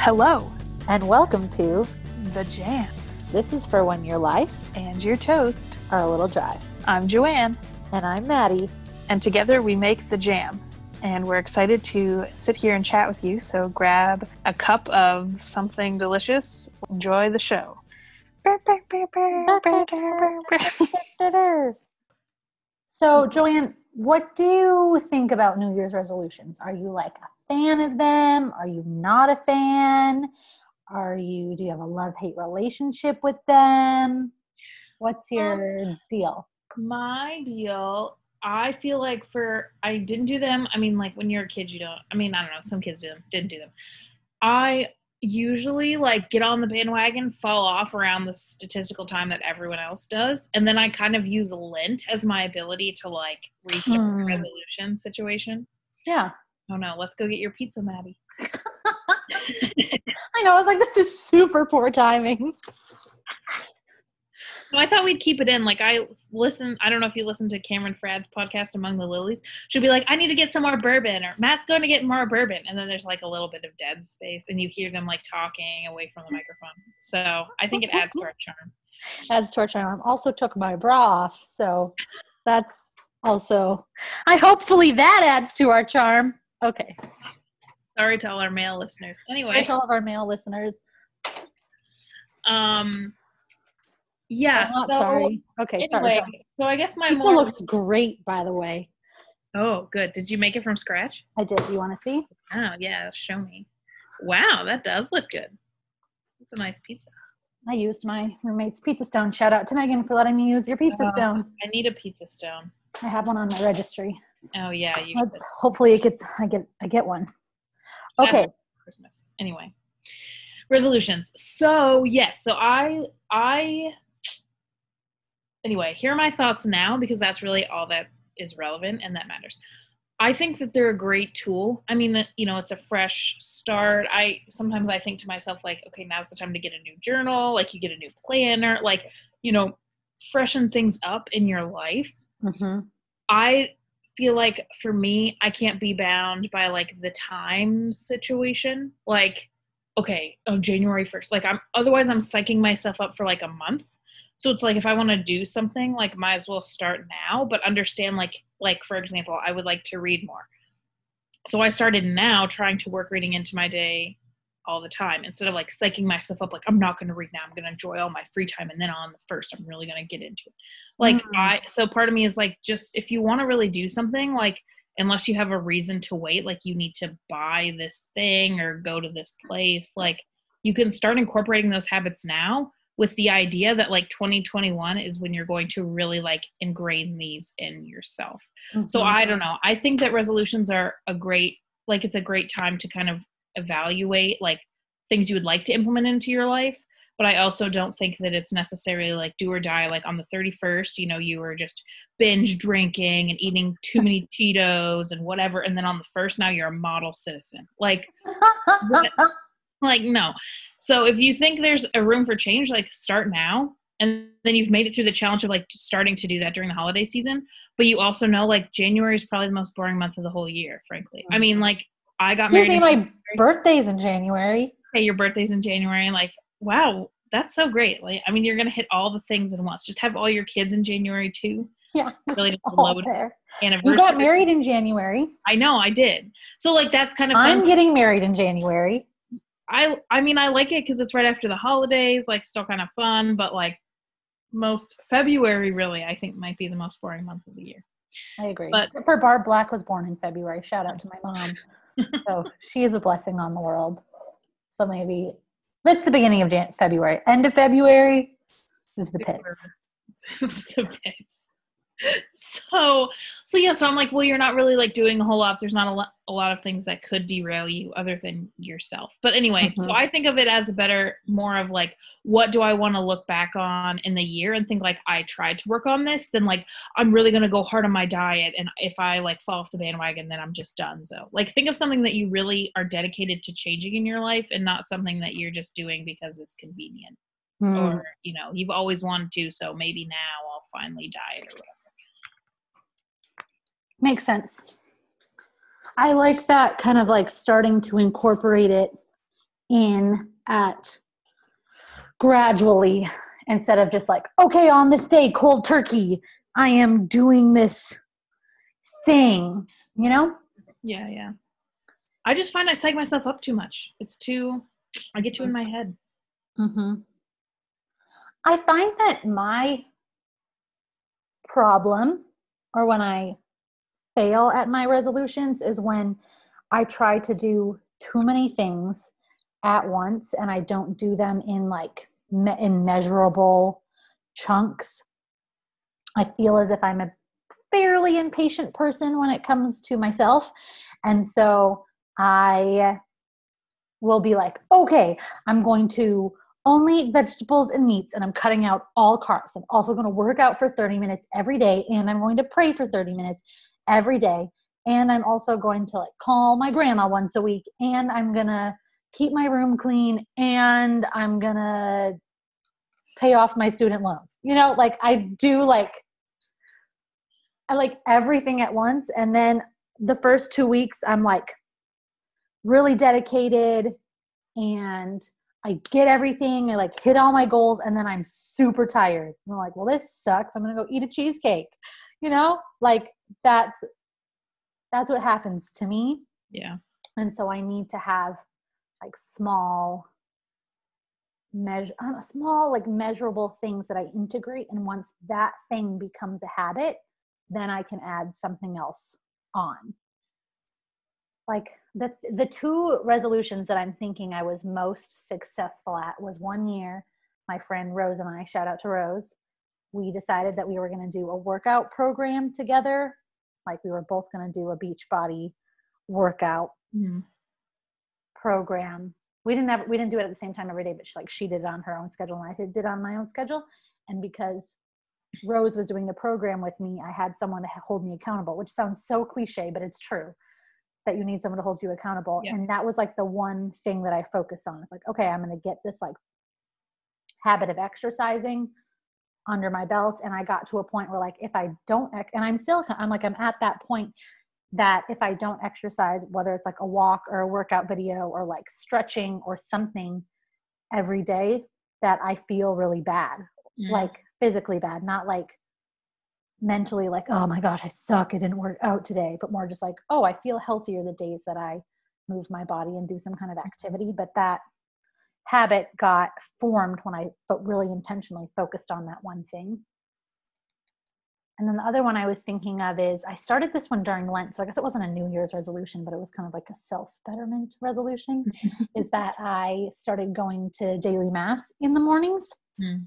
Hello, and welcome to The Jam, This is for when your life and your toast. are a little dry. I'm Joanne, And I'm Maddie. and together we make The Jam. And we're excited to sit here and chat with you, so grab a cup of something delicious. Enjoy the show. So, Joanne, what do you think about New Year's resolutions? Are you like a fan of them? Are you not a fan? Are you do you have a love-hate relationship with them? What's your deal? my deal i feel like for i didn't do them i mean like when you're a kid you don't i mean i don't know some kids do them didn't do them i usually like get on the bandwagon fall off around the statistical time that everyone else does and then i kind of use Lent as my ability to like restart Hmm. resolution situation Yeah. Oh no let's go get your pizza maddie I know. I was like, this is super poor timing. No, I thought we'd keep it in. Like I listen, I don't know if you listen to Cameron Fradd's podcast Among the Lilies. She'll be like, I need to get some more bourbon, or Matt's going to get more bourbon, and then there's like a little bit of dead space, and you hear them like talking away from the microphone. So I think it adds to our charm. Adds to our charm. Also took my bra off, so that's also. I hopefully that adds to our charm. Okay. Sorry to all our male listeners. Sorry Anyway, to all of our male listeners. um, yeah. So sorry. Okay, anyway, John. so I guess my Pizza more. looks great, by the way. oh, good. Did you make it from scratch? I did. You want to see? Oh yeah, show me. Wow, that does look good. It's a nice pizza. I used my roommate's pizza stone. Shout out to Megan for letting me use your pizza Oh. stone. I need a pizza stone. I have one on my registry. Oh yeah, you Let's hopefully it get I get I get one. Okay. Christmas. Anyway, resolutions. So yes, so I I anyway, here are my thoughts now because that's really all that is relevant and that matters. I think that they're a great tool. I mean, that you know, it's a fresh start. I sometimes I think to myself like, okay, now's the time to get a new journal, like you get a new planner, like, you know, freshen things up in your life. hmm I feel like for me, I can't be bound by like the time situation. Like, okay, oh January first. Like I'm otherwise I'm psyching myself up for like a month. So it's like if I want to do something, like might as well start now, but understand like like for example, I would like to read more. So I started now trying to work reading into my day all the time instead of like psyching myself up like I'm not going to read now. I'm going to enjoy all my free time and then on the first I'm really going to get into it. Like Mm. I so part of me is like just if you want to really do something like unless you have a reason to wait like you need to buy this thing or go to this place like you can start incorporating those habits now with the idea that like 2021 is when you're going to really like ingrain these in yourself. So Mm-hmm. I don't know. I think that resolutions are a great like it's a great time to kind of evaluate like things you would like to implement into your life, but I also don't think that it's necessarily like do or die like on the 31st, you know, you were just binge drinking and eating too many Cheetos and whatever and then on the first now you're a model citizen. Like like no. So if you think there's a room for change like start now and then you've made it through the challenge of like starting to do that during the holiday season but you also know like january is probably the most boring month of the whole year frankly i mm-hmm. mean like i got married me, my birthday's in January. hey, your birthday's in january like wow that's so great like i mean you're gonna hit all the things at once just have all your kids in january too Yeah. really load there. anniversary You got married in January. i know i did so like that's kind of I'm fun. getting married in January. i i mean i like it because it's right after the holidays like still kind of fun but like most february really i think might be the most boring month of the year I agree. But- Except for Barb Black was born in February. Shout out to my mom. So she is a blessing on the world. So maybe it's the beginning of Jan- February. End of February is the pits. It's the pits. So so yeah so i'm like well you're not really like doing a whole lot. There's not a lot, a lot of things that could derail you other than yourself. But anyway so Mhm. i think of it as a better more of like what do i want to look back on in the year and think like i tried to work on this then like i'm really going to go hard on my diet and if i like fall off the bandwagon then i'm just done. So like think of something that you really are dedicated to changing in your life and not something that you're just doing because it's convenient. Hmm. or you know you've always wanted to so maybe now i'll finally diet or whatever Makes sense. I like that kind of like starting to incorporate it in at gradually instead of just like, okay, on this day, cold turkey, I am doing this thing, you know? Yeah, yeah. I just find I psych myself up too much. It's too, I get too in my head. Mm-hmm. I find that my problem, or when I fail at my resolutions, is when I try to do too many things at once and I don't do them in like me- in measurable chunks. I feel as if I'm a fairly impatient person when it comes to myself. And so I will be like, okay, I'm going to only eat vegetables and meats and I'm cutting out all carbs. I'm also going to work out for 30 minutes every day and I'm going to pray for 30 minutes every day. And I'm also going to like call my grandma once a week and I'm going to keep my room clean and I'm going to pay off my student loans. You know, like I do like I like everything at once and then the first 2 weeks I'm like really dedicated and I get everything, I like hit all my goals, and then I'm super tired. And I'm like, well, this sucks. I'm gonna go eat a cheesecake. You know, like that's that's what happens to me. Yeah. And so I need to have like small measure small like measurable things that I integrate and once that thing becomes a habit, then I can add something else on. Like the the two resolutions that I'm thinking I was most successful at was one year my friend Rose and I shout out to Rose we decided that we were going to do a workout program together. Like we were both going to do a beach body workout Mm. program. We didn't have we didn't do it at the same time every day but she, like she did it on her own schedule and I did, did on my own schedule. And because Rose was doing the program with me I had someone to hold me accountable which sounds so cliche but it's true that you need someone to hold you accountable. Yeah. and that was like the one thing that i focused on. It's like okay i'm going to get this like habit of exercising under my belt and i got to a point where like if i don't and i'm still i'm like i'm at that point that if i don't exercise whether it's like a walk or a workout video or like stretching or something every day that i feel really bad Mm. like physically bad not like mentally like oh my gosh i suck it didn't work out today but more just like oh i feel healthier the days that i move my body and do some kind of activity but that habit got formed when i but really intentionally focused on that one thing and then the other one i was thinking of is i started this one during lent so i guess it wasn't a new year's resolution but it was kind of like a self betterment resolution is that i started going to daily mass in the mornings Mm.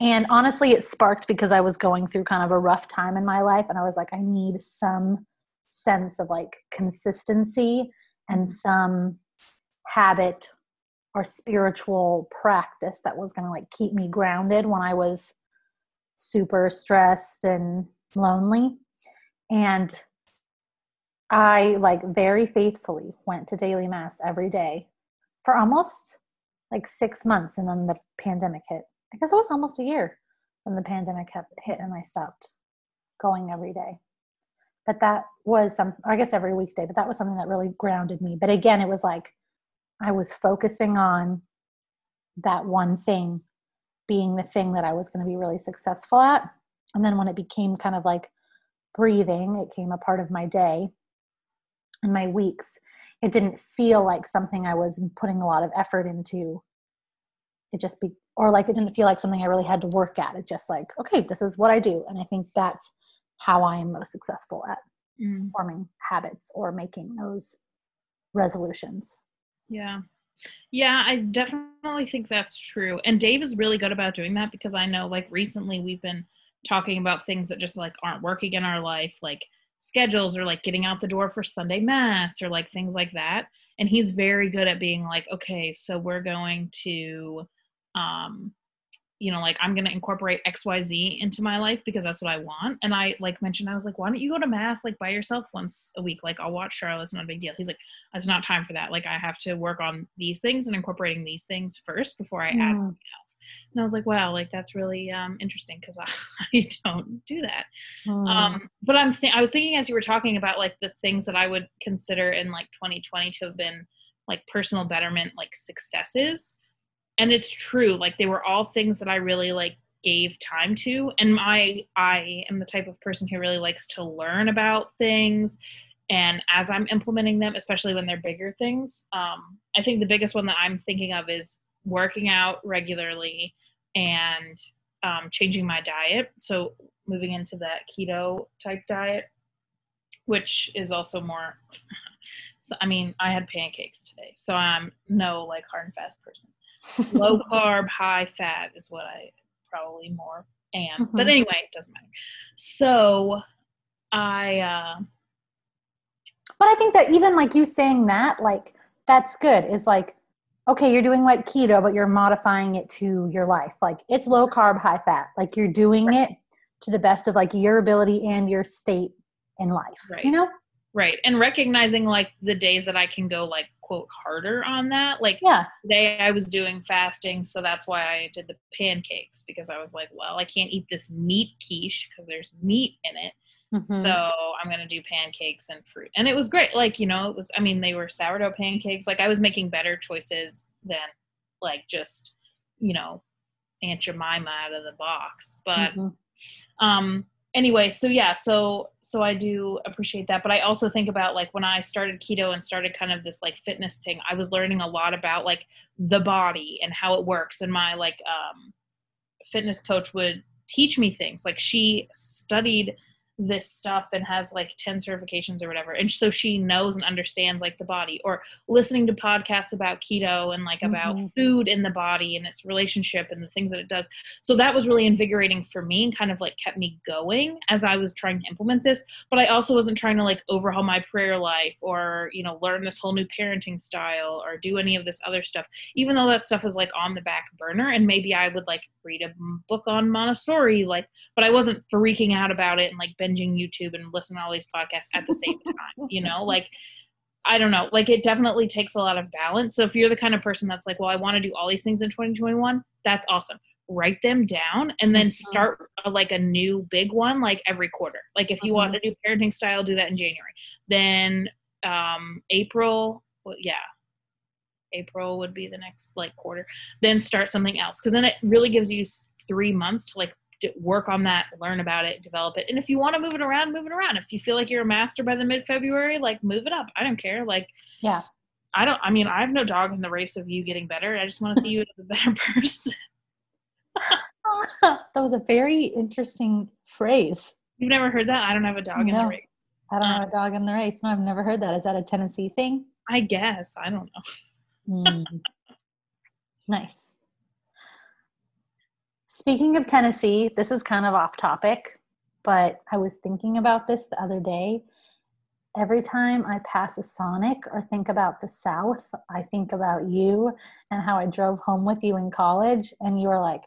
and honestly, it sparked because I was going through kind of a rough time in my life. And I was like, I need some sense of like consistency and some habit or spiritual practice that was going to like keep me grounded when I was super stressed and lonely. And I like very faithfully went to daily mass every day for almost like six months. And then the pandemic hit. I guess it was almost a year when the pandemic hit, hit and I stopped going every day. But that was some, I guess every weekday, but that was something that really grounded me. But again, it was like I was focusing on that one thing being the thing that I was going to be really successful at. And then when it became kind of like breathing, it came a part of my day and my weeks. It didn't feel like something I was putting a lot of effort into. It just be, or like it didn't feel like something I really had to work at. It just like, okay, this is what I do. And I think that's how I am most successful at Mm. forming habits or making those resolutions. Yeah. Yeah, I definitely think that's true. And Dave is really good about doing that because I know like recently we've been talking about things that just like aren't working in our life, like schedules or like getting out the door for Sunday mass or like things like that. And he's very good at being like, okay, so we're going to um you know, like I'm gonna incorporate XYZ into my life because that's what I want. And I like mentioned, I was like, why don't you go to mass like by yourself once a week? Like I'll watch Charlotte, it's not a big deal. He's like, it's not time for that. Like I have to work on these things and incorporating these things first before I add Mm. something else. And I was like, wow, like that's really um, interesting because I, I don't do that. Hmm. Um, but I'm th- I was thinking as you were talking about like the things that I would consider in like 2020 to have been like personal betterment like successes and it's true like they were all things that i really like gave time to. And my i am the type of person who really likes to learn about things. And as i'm implementing them especially when they're bigger things um, i think the biggest one that i'm thinking of is working out regularly and um, changing my diet. So moving into that keto type diet which is also more so i mean i had pancakes today so i'm no like hard and fast person low carb high fat is what i probably more am mm-hmm. but anyway it doesn't matter so i uh but i think that even like you saying that like that's good is like okay you're doing like keto but you're modifying it to your life like it's low carb high fat like you're doing right. it to the best of like your ability and your state in life right. you know right and recognizing like the days that i can go like quote harder on that like yeah today i was doing fasting so that's why i did the pancakes because i was like well i can't eat this meat quiche because there's meat in it mm-hmm. so i'm gonna do pancakes and fruit and it was great like you know it was i mean they were sourdough pancakes like i was making better choices than like just you know aunt jemima out of the box but mm-hmm. um anyway so yeah so so i do appreciate that but i also think about like when i started keto and started kind of this like fitness thing i was learning a lot about like the body and how it works and my like um fitness coach would teach me things like she studied this stuff and has like 10 certifications or whatever and so she knows and understands like the body or listening to podcasts about keto and like mm-hmm. about food in the body and its relationship and the things that it does so that was really invigorating for me and kind of like kept me going as i was trying to implement this but i also wasn't trying to like overhaul my prayer life or you know learn this whole new parenting style or do any of this other stuff even though that stuff is like on the back burner and maybe i would like read a book on montessori like but i wasn't freaking out about it and like binging YouTube and listening to all these podcasts at the same time, you know, like I don't know, like it definitely takes a lot of balance. So if you're the kind of person that's like, well, I want to do all these things in 2021, that's awesome. Write them down and then mm-hmm. start a, like a new big one like every quarter. Like if you mm-hmm. want a new parenting style, do that in January. Then um April, well, yeah, April would be the next like quarter. Then start something else because then it really gives you three months to like work on that, learn about it, develop it. And if you want to move it around, move it around. If you feel like you're a master by the mid February, like move it up. I don't care. Like, yeah. I don't, I mean, I have no dog in the race of you getting better. I just want to see you as a better person. that was a very interesting phrase. You've never heard that? I don't have a dog no, in the race. I don't um, have a dog in the race. No, I've never heard that. Is that a Tennessee thing? I guess. I don't know. mm. Nice. Speaking of Tennessee, this is kind of off topic, but I was thinking about this the other day. Every time I pass a Sonic or think about the South, I think about you and how I drove home with you in college, and you were like,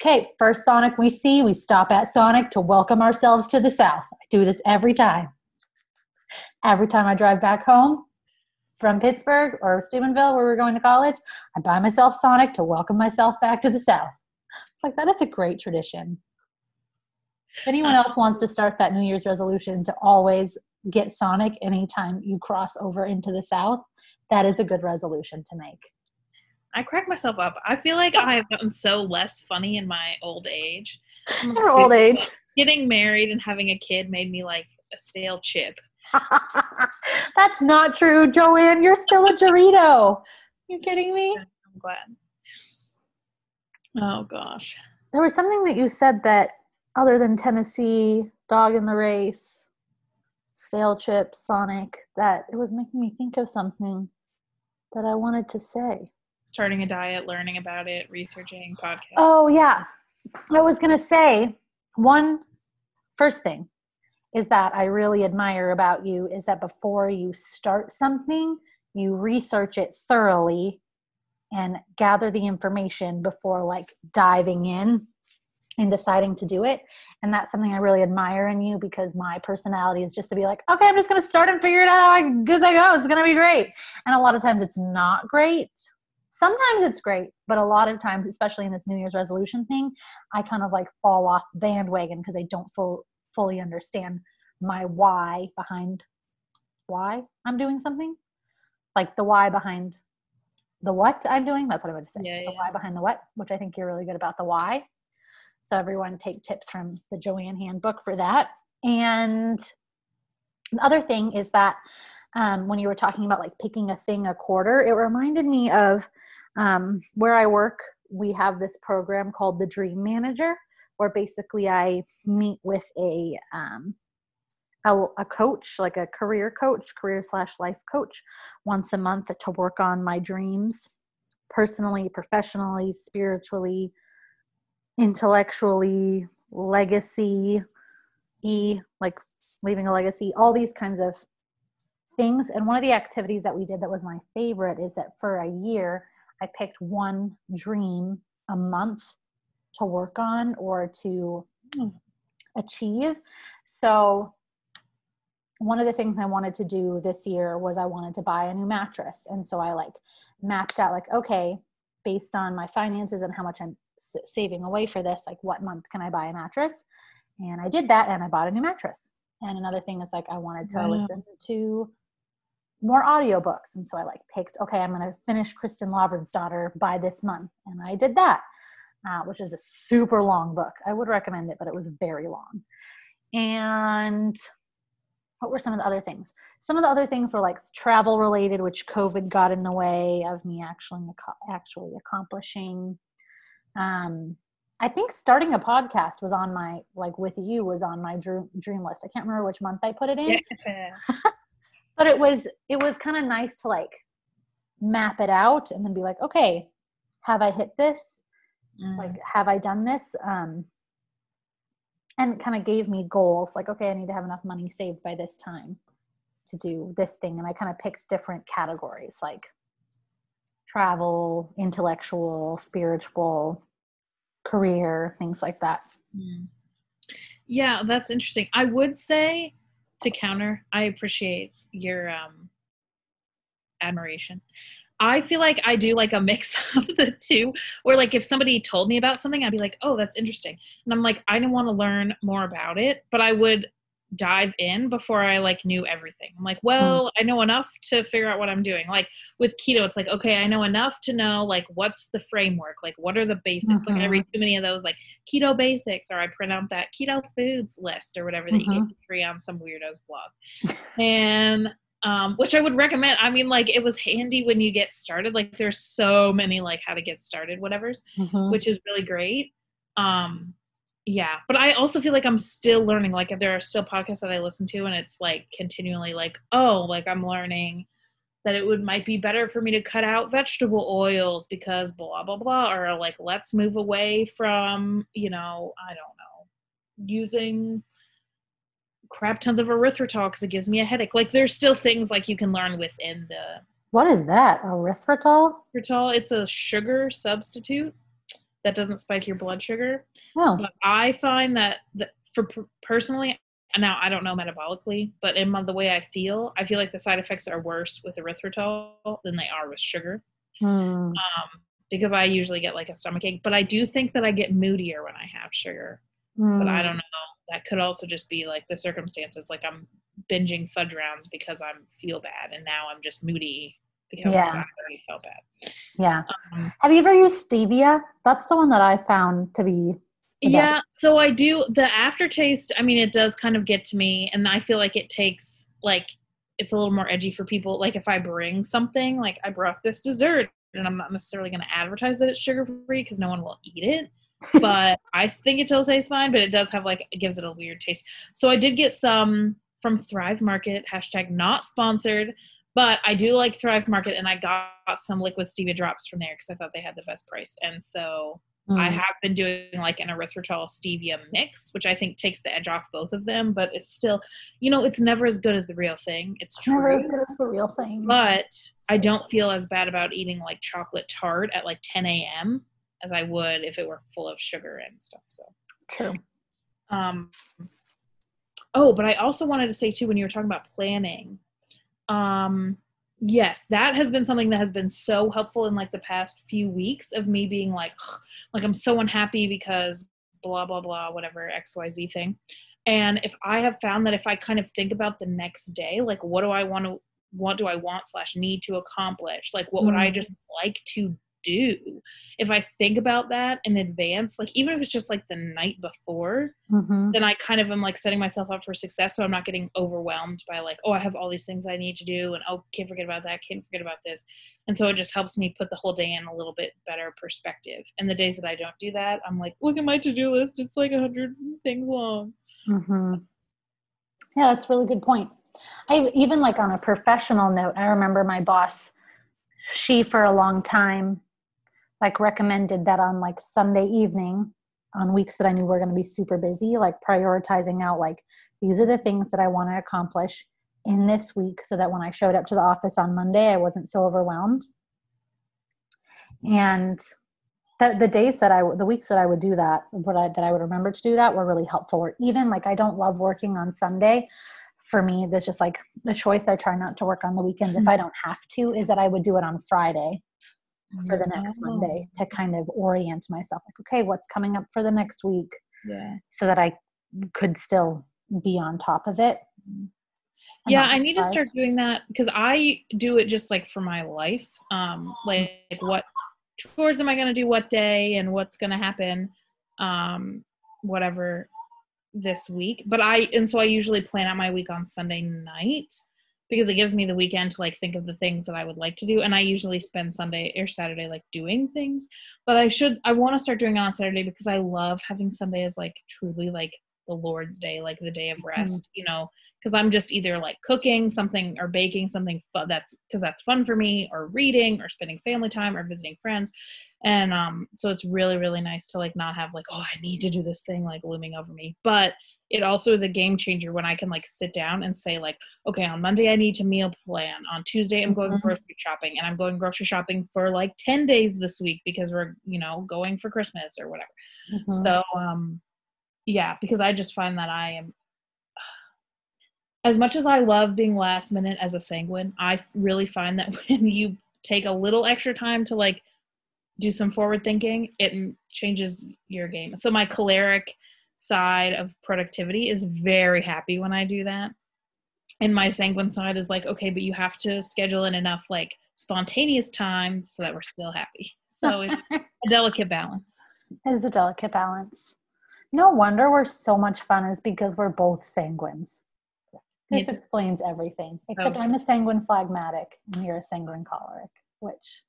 okay, first Sonic we see, we stop at Sonic to welcome ourselves to the South. I do this every time. Every time I drive back home from Pittsburgh or Steubenville, where we're going to college, I buy myself Sonic to welcome myself back to the South. It's like that is a great tradition. If anyone else wants to start that New Year's resolution to always get Sonic anytime you cross over into the South, that is a good resolution to make. I crack myself up. I feel like I have gotten so less funny in my old age. Your old age. Getting married and having a kid made me like a stale chip. That's not true, Joanne. You're still a Dorito. You kidding me? I'm glad. Oh gosh. There was something that you said that other than Tennessee, Dog in the Race, Stale Chip, Sonic, that it was making me think of something that I wanted to say. Starting a diet, learning about it, researching podcasts. Oh yeah. I was gonna say one first thing is that I really admire about you is that before you start something, you research it thoroughly and gather the information before like diving in and deciding to do it. And that's something I really admire in you because my personality is just to be like, okay, I'm just going to start and figure it out how I, as I go. It's going to be great. And a lot of times it's not great. Sometimes it's great, but a lot of times, especially in this New Year's resolution thing, I kind of like fall off bandwagon because I don't full, fully understand my why behind why I'm doing something. like the why behind the what I'm doing. That's what I would say. Yeah, the why behind the what, which I think you're really good about the why. So everyone take tips from the Joanne handbook for that. And the other thing is that um, when you were talking about like picking a thing a quarter, it reminded me of um, where I work. We have this program called the Dream Manager, where basically I meet with a um, a, a coach, like a career coach, career slash life coach, once a month to work on my dreams, personally, professionally, spiritually, intellectually, legacy, e like leaving a legacy, all these kinds of things. And one of the activities that we did that was my favorite is that for a year, I picked one dream a month to work on or to achieve. So, one of the things I wanted to do this year was I wanted to buy a new mattress. And so I like mapped out, like, okay, based on my finances and how much I'm s- saving away for this, like, what month can I buy a mattress? And I did that and I bought a new mattress. And another thing is like I wanted to Wow. listen to more audiobooks. And so I like picked, okay, I'm going to finish Kristin Lavransdatter by this month. And I did that, uh, which is a super long book. I would recommend it, but it was very long. And what were some of the other things? Some of the other things were like travel related, which COVID got in the way of me actually actually accomplishing. Um, I think starting a podcast was on my like with you was on my dream dream list. I can't remember which month I put it in, Yeah. but it was it was kind of nice to like map it out and then be like, okay, have I hit this? Mm. like have i done this um and kind of gave me goals like okay i need to have enough money saved by this time to do this thing and i kind of picked different categories like travel intellectual spiritual career things like that Mm. Yeah, that's interesting. I would say to counter, I appreciate your um admiration. I feel like I do like a mix of the two. Or like if somebody told me about something, I'd be like, "Oh, that's interesting." And I'm like, I didn't want to learn more about it, but I would dive in before I like knew everything. I'm like, hmm. well, I know enough to figure out what I'm doing. Like with keto, it's like, okay, I know enough to know like what's the framework, like what are the basics. Like I read mm-hmm. too many of those like keto basics, or I print out that keto foods list or whatever that you get free on some weirdo's blog. and um, which I would recommend. I mean, like it was handy when you get started. Like there's so many like how to get started, whatever's Mhm. which is really great. Um, yeah, but I also feel like I'm still learning. Like there are still podcasts that I listen to, and it's like continually like, oh, like I'm learning that it would might be better for me to cut out vegetable oils because blah blah blah, or like let's move away from you know I don't know using crap tons of erythritol because it gives me a headache. Like there's still things like you can learn within the what is that erythritol erythritol. It's a sugar substitute that doesn't spike your blood sugar. oh But I find that, for personally, now I don't know metabolically, but in my, the way I feel, I feel like the side effects are worse with erythritol than they are with sugar. Hmm. Um, because I usually get like a stomach ache, but I do think that I get moodier when I have sugar. But I Hmm. don't know. That could also just be like the circumstances. Like I'm binging fudge rounds because I'm feel bad, and now I'm just moody because Yeah. I already felt bad. yeah Um, have you ever used stevia that's the one that i found to be yeah best. so i do the aftertaste i mean it does kind of get to me and i feel like it takes like it's a little more edgy for people like if i bring something like i brought this dessert and i'm not necessarily going to advertise that it's sugar free because no one will eat it but i think it still tastes fine but it does have like it gives it a weird taste so i did get some from thrive market hashtag not sponsored but i do like thrive market and i got some liquid stevia drops from there because i thought they had the best price and so I Hmm. have been doing like an erythritol stevia mix, which I think takes the edge off both of them, but it's still, you know, it's never as good as the real thing. It's It's never true. as good as the real thing But I don't feel as bad about eating like chocolate tart at like 10 a.m. as I would if it were full of sugar and stuff. So, true um, oh, but I also wanted to say too, when you were talking about planning, um, yes, that has been something that has been so helpful in like the past few weeks of me being like, like I'm so unhappy because blah blah blah, whatever X Y Z thing. And if I have found that if I kind of think about the next day, like what do I want to what do I want slash need to accomplish? Like what would I Mm. just like to do? If I think about that in advance, like even if it's just like the night before, Mm-hmm. then I kind of am like setting myself up for success. So I'm not getting overwhelmed by like, oh, I have all these things I need to do, and oh, can't forget about that, can't forget about this. And so it just helps me put the whole day in a little bit better perspective. And the days that I don't do that, I'm like, look at my to do list. It's like a hundred things long. Mm-hmm. Yeah, that's a really good point. I even like on a professional note, I remember my boss, she for a long time like recommended that on like Sunday evening, on weeks that I knew were going to be super busy, like prioritizing out like these are the things that I want to accomplish in this week so that when I showed up to the office on Monday, I wasn't so overwhelmed. And the, the days that I, the weeks that I would do that, what I, that I would remember to do that were really helpful. Or even like I don't love working on Sunday. For me, there's just like the choice I try not to work on the weekend if hmm. I don't have to, is that I would do it on Friday for the next Oh, Monday to kind of orient myself. Like, okay, what's coming up for the next week, Yeah. so that I could still be on top of it. yeah i need to start doing that because i do it just like for my life um like, like what chores am i going to do what day and what's going to happen um whatever this week but i and so i usually plan out my week on sunday night because it gives me the weekend to like think of the things that i would like to do and i usually spend sunday or saturday like doing things. But i should i want to start doing it on saturday because i love having sunday as like truly like the lord's day like the day of rest you know? Because I'm just either like cooking something or baking something fun that's because that's fun for me, or reading, or spending family time, or visiting friends, and um, so it's really really nice to like not have like oh I need to do this thing like looming over me, but it also is a game changer when I can like sit down and say like okay on Monday I need to meal plan, on Tuesday I'm going Mhm. grocery shopping, and I'm going grocery shopping for like ten days this week because we're you know going for Christmas or whatever. Mhm. So um yeah, because I just find that I am as much as I love being last minute as a sanguine, I really find that when you take a little extra time to like do some forward thinking, it changes your game. So my choleric side of productivity is very happy when I do that. And my sanguine side is like, okay, but you have to schedule in enough like spontaneous time so that we're still happy. So it's a delicate balance. It is a delicate balance. No wonder we're so much fun is because we're both sanguines. This Yes. explains everything. Except Oh. I'm a sanguine phlegmatic and you're a sanguine choleric, which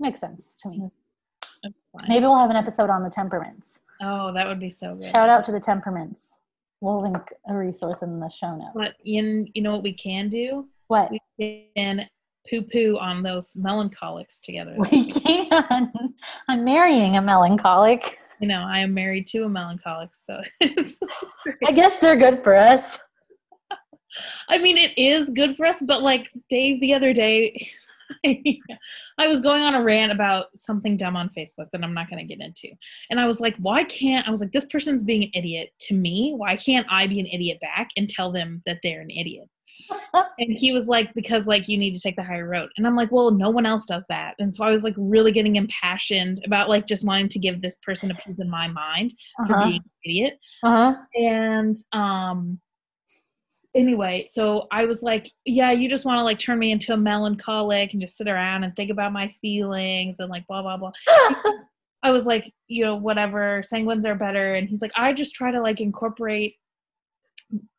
makes sense to me. Mm-hmm. Maybe we'll have an episode on the temperaments. Oh, that would be so good. Shout out to the temperaments. We'll link a resource in the show notes. But in you know what we can do? What? We can poo poo on those melancholics together. We can. I'm marrying a melancholic. You know, I am married to a melancholic, so I guess they're good for us. I mean it is good for us, but like Dave the other day I was going on a rant about something dumb on Facebook that I'm not going to get into. And I was like, why can't I was like this person's being an idiot to me? Why can't I be an idiot back and tell them that they're an idiot? and he was like because like you need to take the higher road and i'm like well no one else does that and so i was like really getting impassioned about like just wanting to give this person a piece of my mind for Uh-huh. being an idiot Uh-huh. and um anyway so i was like yeah you just want to like turn me into a melancholic and just sit around and think about my feelings and like blah blah blah. I was like you know whatever sanguines are better. And he's like i just try to like incorporate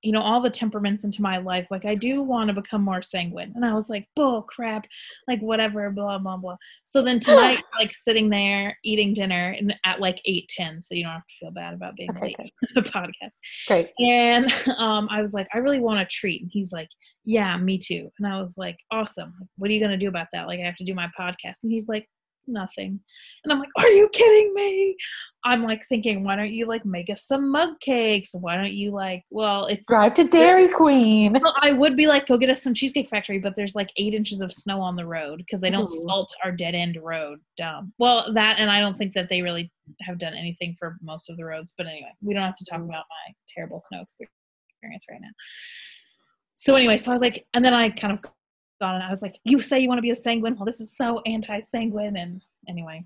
you know all the temperaments into my life like i do want to become more sanguine and i was like bull crap like whatever blah blah blah so then tonight like sitting there eating dinner and at like 8 10 so you don't have to feel bad about being Okay, late for the podcast Great. and um, I was like, I really want a treat. And he's like, Yeah, me too. And I was like, Awesome. What are you gonna do about that? Like, I have to do my podcast. And he's like, Nothing. And I'm like, Are you kidding me? I'm like thinking, why don't you like make us some mug cakes? Why don't you like? Well, it's. Drive to Dairy Queen. I would be like, go get us some Cheesecake Factory, but there's like eight inches of snow on the road because they don't Ooh. salt our dead end road. Dumb. Well, that, and I don't think that they really have done anything for most of the roads. But anyway, we don't have to talk Mm. about my terrible snow experience right now. So anyway, so I was like, and then I kind of gone and I was like, you say you want to be a sanguine? Well, this is so anti-sanguine. And anyway,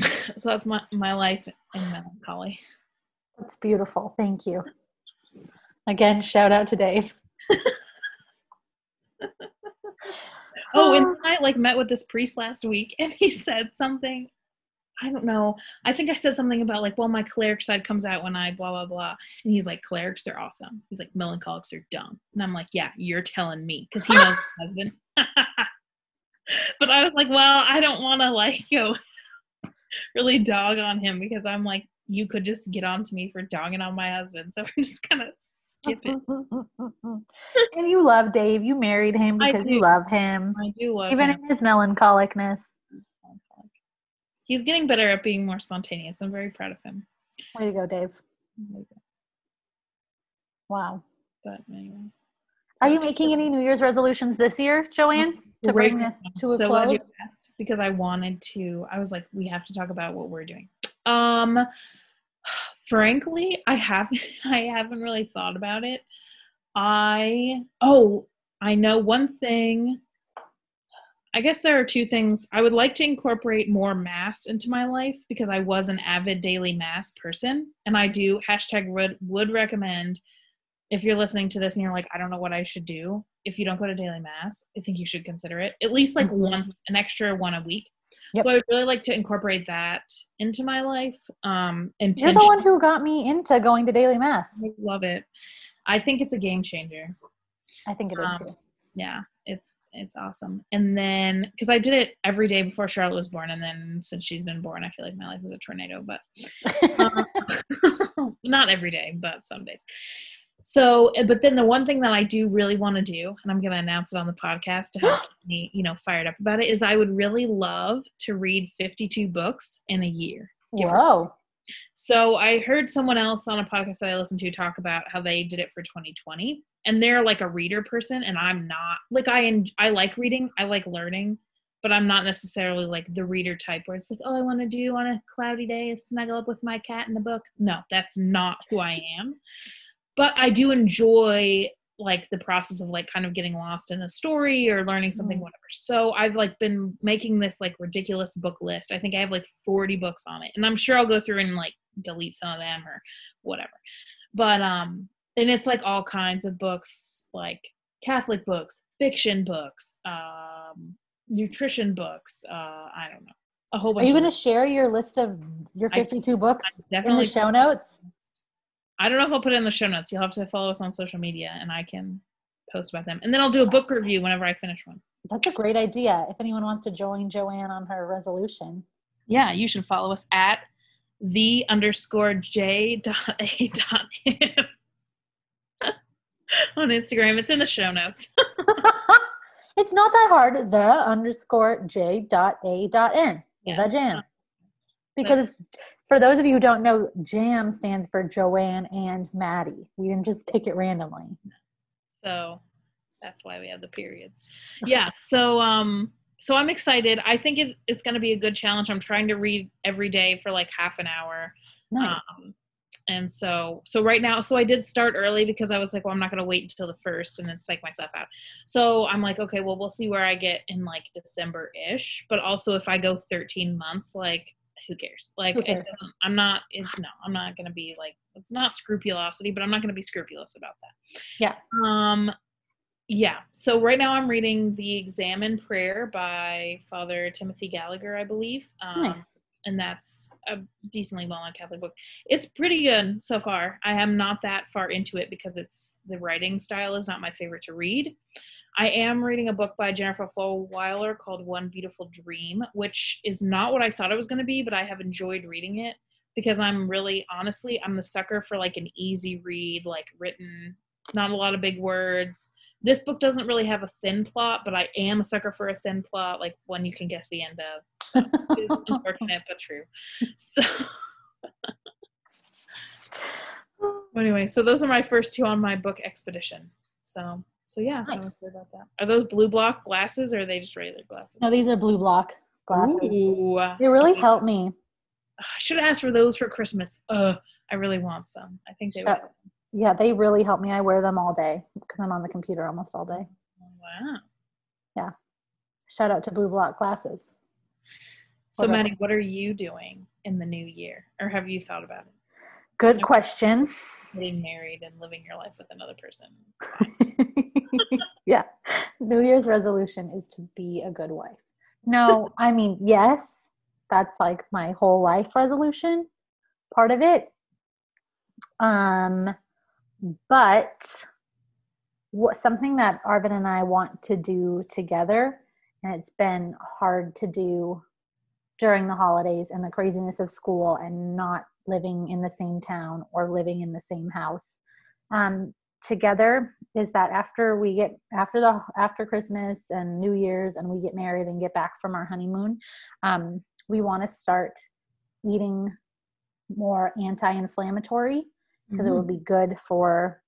so that's my, my life in melancholy. That's beautiful. Thank you. Again, shout out to Dave. oh, and I like met with this priest last week and he said something I don't know. I think I said something about like, well, my choleric side comes out when I blah blah blah, and he's like, cholerics are awesome. He's like, melancholics are dumb, and I'm like, yeah, you're telling me because he knows my husband. but I was like, well, I don't want to like go really dog on him because I'm like, you could just get on to me for dogging on my husband, so I'm just gonna skip it. and you love Dave. You married him because you love him, I do love even him. in his melancholicness. He's getting better at being more spontaneous. I'm very proud of him. Way to go, Dave. Wow. But anyway. Are you making any New Year's resolutions this year, Joanne, to bring this to a so glad you close? asked because I wanted to. I was like, we have to talk about what we're doing. Um, frankly, I haven't. I haven't really thought about it. I oh, I know one thing. I guess there are two things. I would like to incorporate more mass into my life because I was an avid daily mass person, and I do hashtag would would recommend if you're listening to this and you're like, I don't know what I should do. If you don't go to daily mass, I think you should consider it at least like Mhm. once, an extra one a week. Yep. So I would really like to incorporate that into my life. Um, You're the one who got me into going to daily mass. I love it. I think it's a game changer. I think it is Um, too. Yeah, it's it's awesome. And then because I did it every day before Charlotte was born, and then since she's been born, I feel like my life is a tornado. But um, not every day, but some days. So, eh, but then the one thing that I do really want to do, and I'm going to announce it on the podcast to help keep me, you know, fired up about it, is I would really love to read 52 books in a year. Whoa. So I heard someone else on a podcast that I listened to talk about how they did it for 2020, and they're like a reader person, and I'm not. Like I en- I like reading, I like learning, but I'm not necessarily like the reader type where it's like, oh, I want to do on a cloudy day is snuggle up with my cat in the book. No, that's not who I am. But I do enjoy like the process of like kind of getting lost in a story or learning something Mm. whatever so i've like been making this like ridiculous book list i think i have like 40 books on it and i'm sure i'll go through and like delete some of them or whatever but um and it's like all kinds of books like catholic books fiction books um nutrition books uh i don't know a whole Are you going to share your list of your I- 52 books in the show notes? I don't know if I'll put it in the show notes. You'll have to follow us on social media and I can post about them. And then I'll do a book review whenever I finish one. That's a great idea. If anyone wants to join Joanne on her resolution. Yeah, you should follow us at the underscore j dot a dot m on Instagram. It's in the show notes. it's not that hard. The underscore J dot A dot N. Yeah. The jam. Because it's, for those of you who don't know, jam stands for Joanne and Maddie. We didn't just pick it randomly. So that's why we have the periods. Yeah. So um so I'm excited. I think it, it's gonna be a good challenge. I'm trying to read every day for like half an hour. Nice. Um, and so, so right now, so I did start early because I was like, well, I'm not going to wait until the first and then psych myself out. So I'm like, okay, well, we'll see where I get in like December ish. But also, if I go 13 months, like, who cares? Like, Who cares? I'm not, it, no, I'm not going to be like, it's not scrupulosity, but I'm not going to be scrupulous about that. Yeah. Um, yeah. So right now I'm reading The Examen Prayer by Father Timothy Gallagher, I believe. Um, nice. and that's a decently well-known Catholic book. It's pretty good so far. I am not that far into it because it's the writing style is not my favorite to read. I am reading a book by Jennifer Fulwiler called One Beautiful Dream, which is not what I thought it was going to be, but I have enjoyed reading it because I'm really honestly I'm the sucker for like an easy read, like written, not a lot of big words. This book doesn't really have a thin plot, but I am a sucker for a thin plot, like one you can guess the end of. So it's unfortunate but true. So anyway, so those are my first two on my book expedition. So so yeah, so I'm Nice. about that. Are those blue block glasses or are they just regular glasses? no, these are blue block glasses. Ooh. They really help me. I should have asked for those for Christmas. Uh, I really want some. I think they would. Yeah, they really help me. I wear them all day because I'm on the computer almost all day. Wow. Yeah. Shout out to Blue Block glasses. So, What Maddie, what are you doing in the new year, or have you thought about it? Good question. Getting married and living your life with another person. yeah. New Year's resolution is to be a good wife. No, I mean, yes, that's like my whole life resolution, part of it. Um, but what something that Arvin and I want to do together, and it's been hard to do during the holidays and the craziness of school and not living in the same town or living in the same house um, together is that after we get after the after christmas and new year's and we get married and get back from our honeymoon um, we want to start eating more anti-inflammatory because Mm-hmm. it will be good for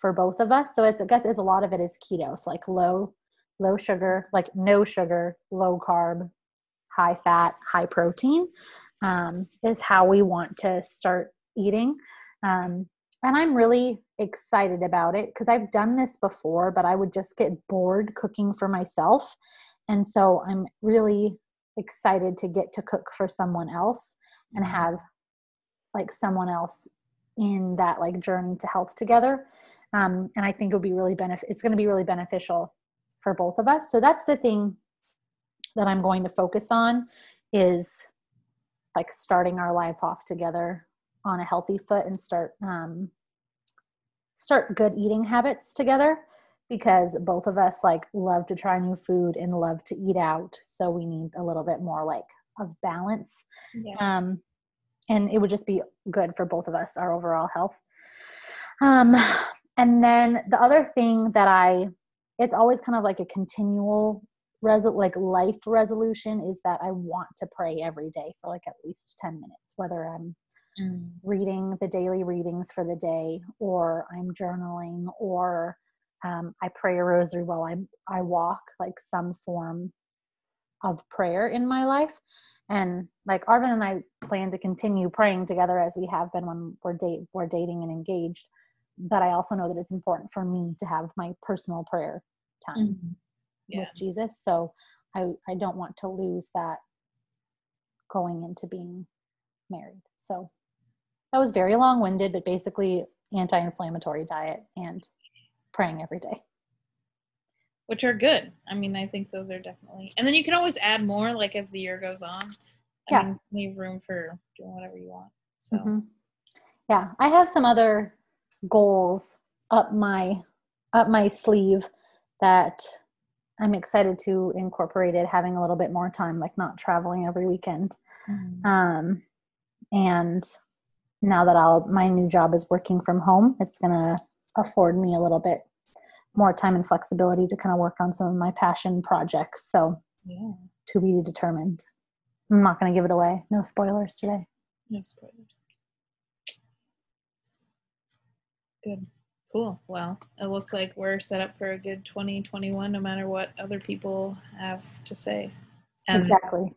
for both of us so it's i guess it's a lot of it is keto so like low low sugar like no sugar low carb high fat high protein um, is how we want to start eating um, and i'm really excited about it because i've done this before but i would just get bored cooking for myself. And so i'm really excited to get to cook for someone else and Mhm. have like someone else in that like journey to health together. Um, and i think it'll be really benefit it's going to be really beneficial for both of us. So that's the thing that i'm going to focus on is like starting our life off together on a healthy foot and start um, start good eating habits together because both of us like love to try new food and love to eat out. So we need a little bit more like of balance. Yeah. um, and it would just be good for both of us our overall health. Um, and then the other thing that i it's always kind of like a continual resol- like life resolution is that i want to pray every day for like at least 10 minutes whether i'm Mm. reading the daily readings for the day or i'm journaling or um, i pray a rosary while i i walk like some form of prayer in my life and like arvin and i plan to continue praying together as we have been when we're date we're dating and engaged but i also know that it's important for me to have my personal prayer time Mhm. Yeah. with jesus so i i don't want to lose that going into being married so that was very long-winded but basically anti-inflammatory diet and praying every day Which are good. I mean, I think those are definitely. And then you can always add more, like as the year goes on. I Yeah. mean, leave room for doing whatever you want. So. Mhm. yeah i have some other goals up my up my sleeve that i'm excited to incorporate it having a little bit more time like not traveling every weekend Mhm. um, and now that I'll my new job is working from home, it's gonna afford me a little bit more time and flexibility to kind of work on some of my passion projects. So Yeah. to be determined. I'm not gonna give it away. No spoilers today. No spoilers. Good. Cool. Well, it looks like we're set up for a good 2021 no matter what other people have to say. And, exactly.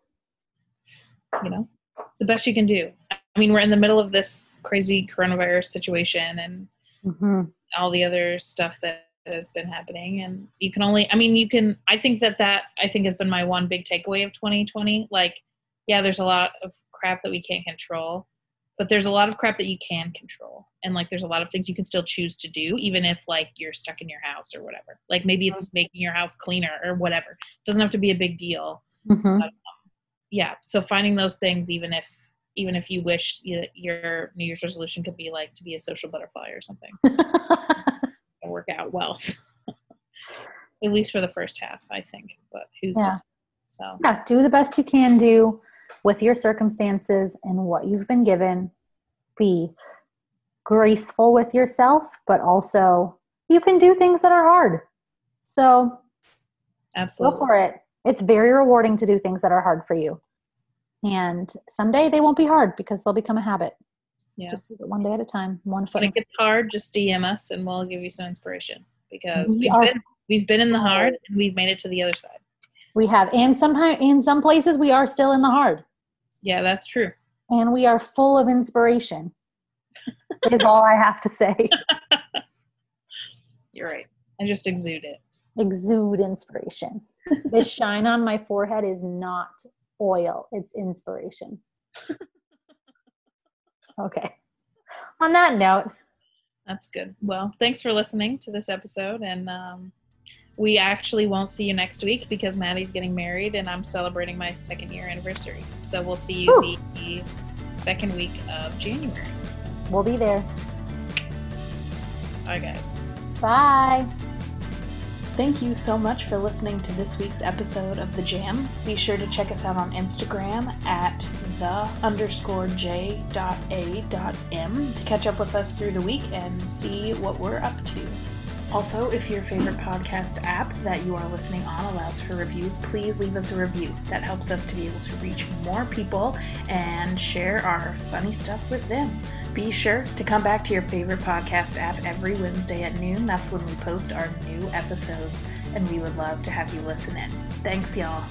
you know, it's the best you can do. I mean, we're in the middle of this crazy coronavirus situation and hmm all the other stuff that has been happening. And you can only i mean you can i think that that i think has been my one big takeaway of 2020 like yeah there's a lot of crap that we can't control but there's a lot of crap that you can control. And like there's a lot of things you can still choose to do even if like you're stuck in your house or whatever. Like maybe it's making your house cleaner or whatever. It doesn't have to be a big deal. Hmm yeah so finding those things even if even if you wish you, your new year's resolution could be like to be a social butterfly or something work out well at least for the first half i think but who's Yeah. say? so yeah, do the best you can do with your circumstances and what you've been given. Be graceful with yourself, but also you can do things that are hard. So absolutely go for it. It's very rewarding to do things that are hard for you. And someday they won't be hard because they'll become a habit. yeah Just one day at a time, one foot. when it gets hard just dm us and we'll give you some inspiration because We we've are- been, we've been in the hard and we've made it to the other side We have, and somehow in some places we are still in the hard, yeah that's true and we are full of inspiration. is all I have to say. you're right i just exude it Exude inspiration. the shine on my forehead is not oil; it's inspiration. Okay. On that note, that's good well thanks for listening to this episode and um, we actually won't see you next week because Maddie's getting married and I'm celebrating my second year anniversary. So we'll see you the second week of January. We'll be there. Bye, guys. Bye. Thank you so much for listening to this week's episode of The Jam. Be sure to check us out on Instagram at the underscore j dot a dot m to catch up with us through the week and see what we're up to. Also, if your favorite podcast app that you are listening on allows for reviews, please leave us a review. That helps us to be able to reach more people and share our funny stuff with them. Be sure to come back to your favorite podcast app every Wednesday at noon. That's when we post our new episodes, and we would love to have you listen in. Thanks, y'all.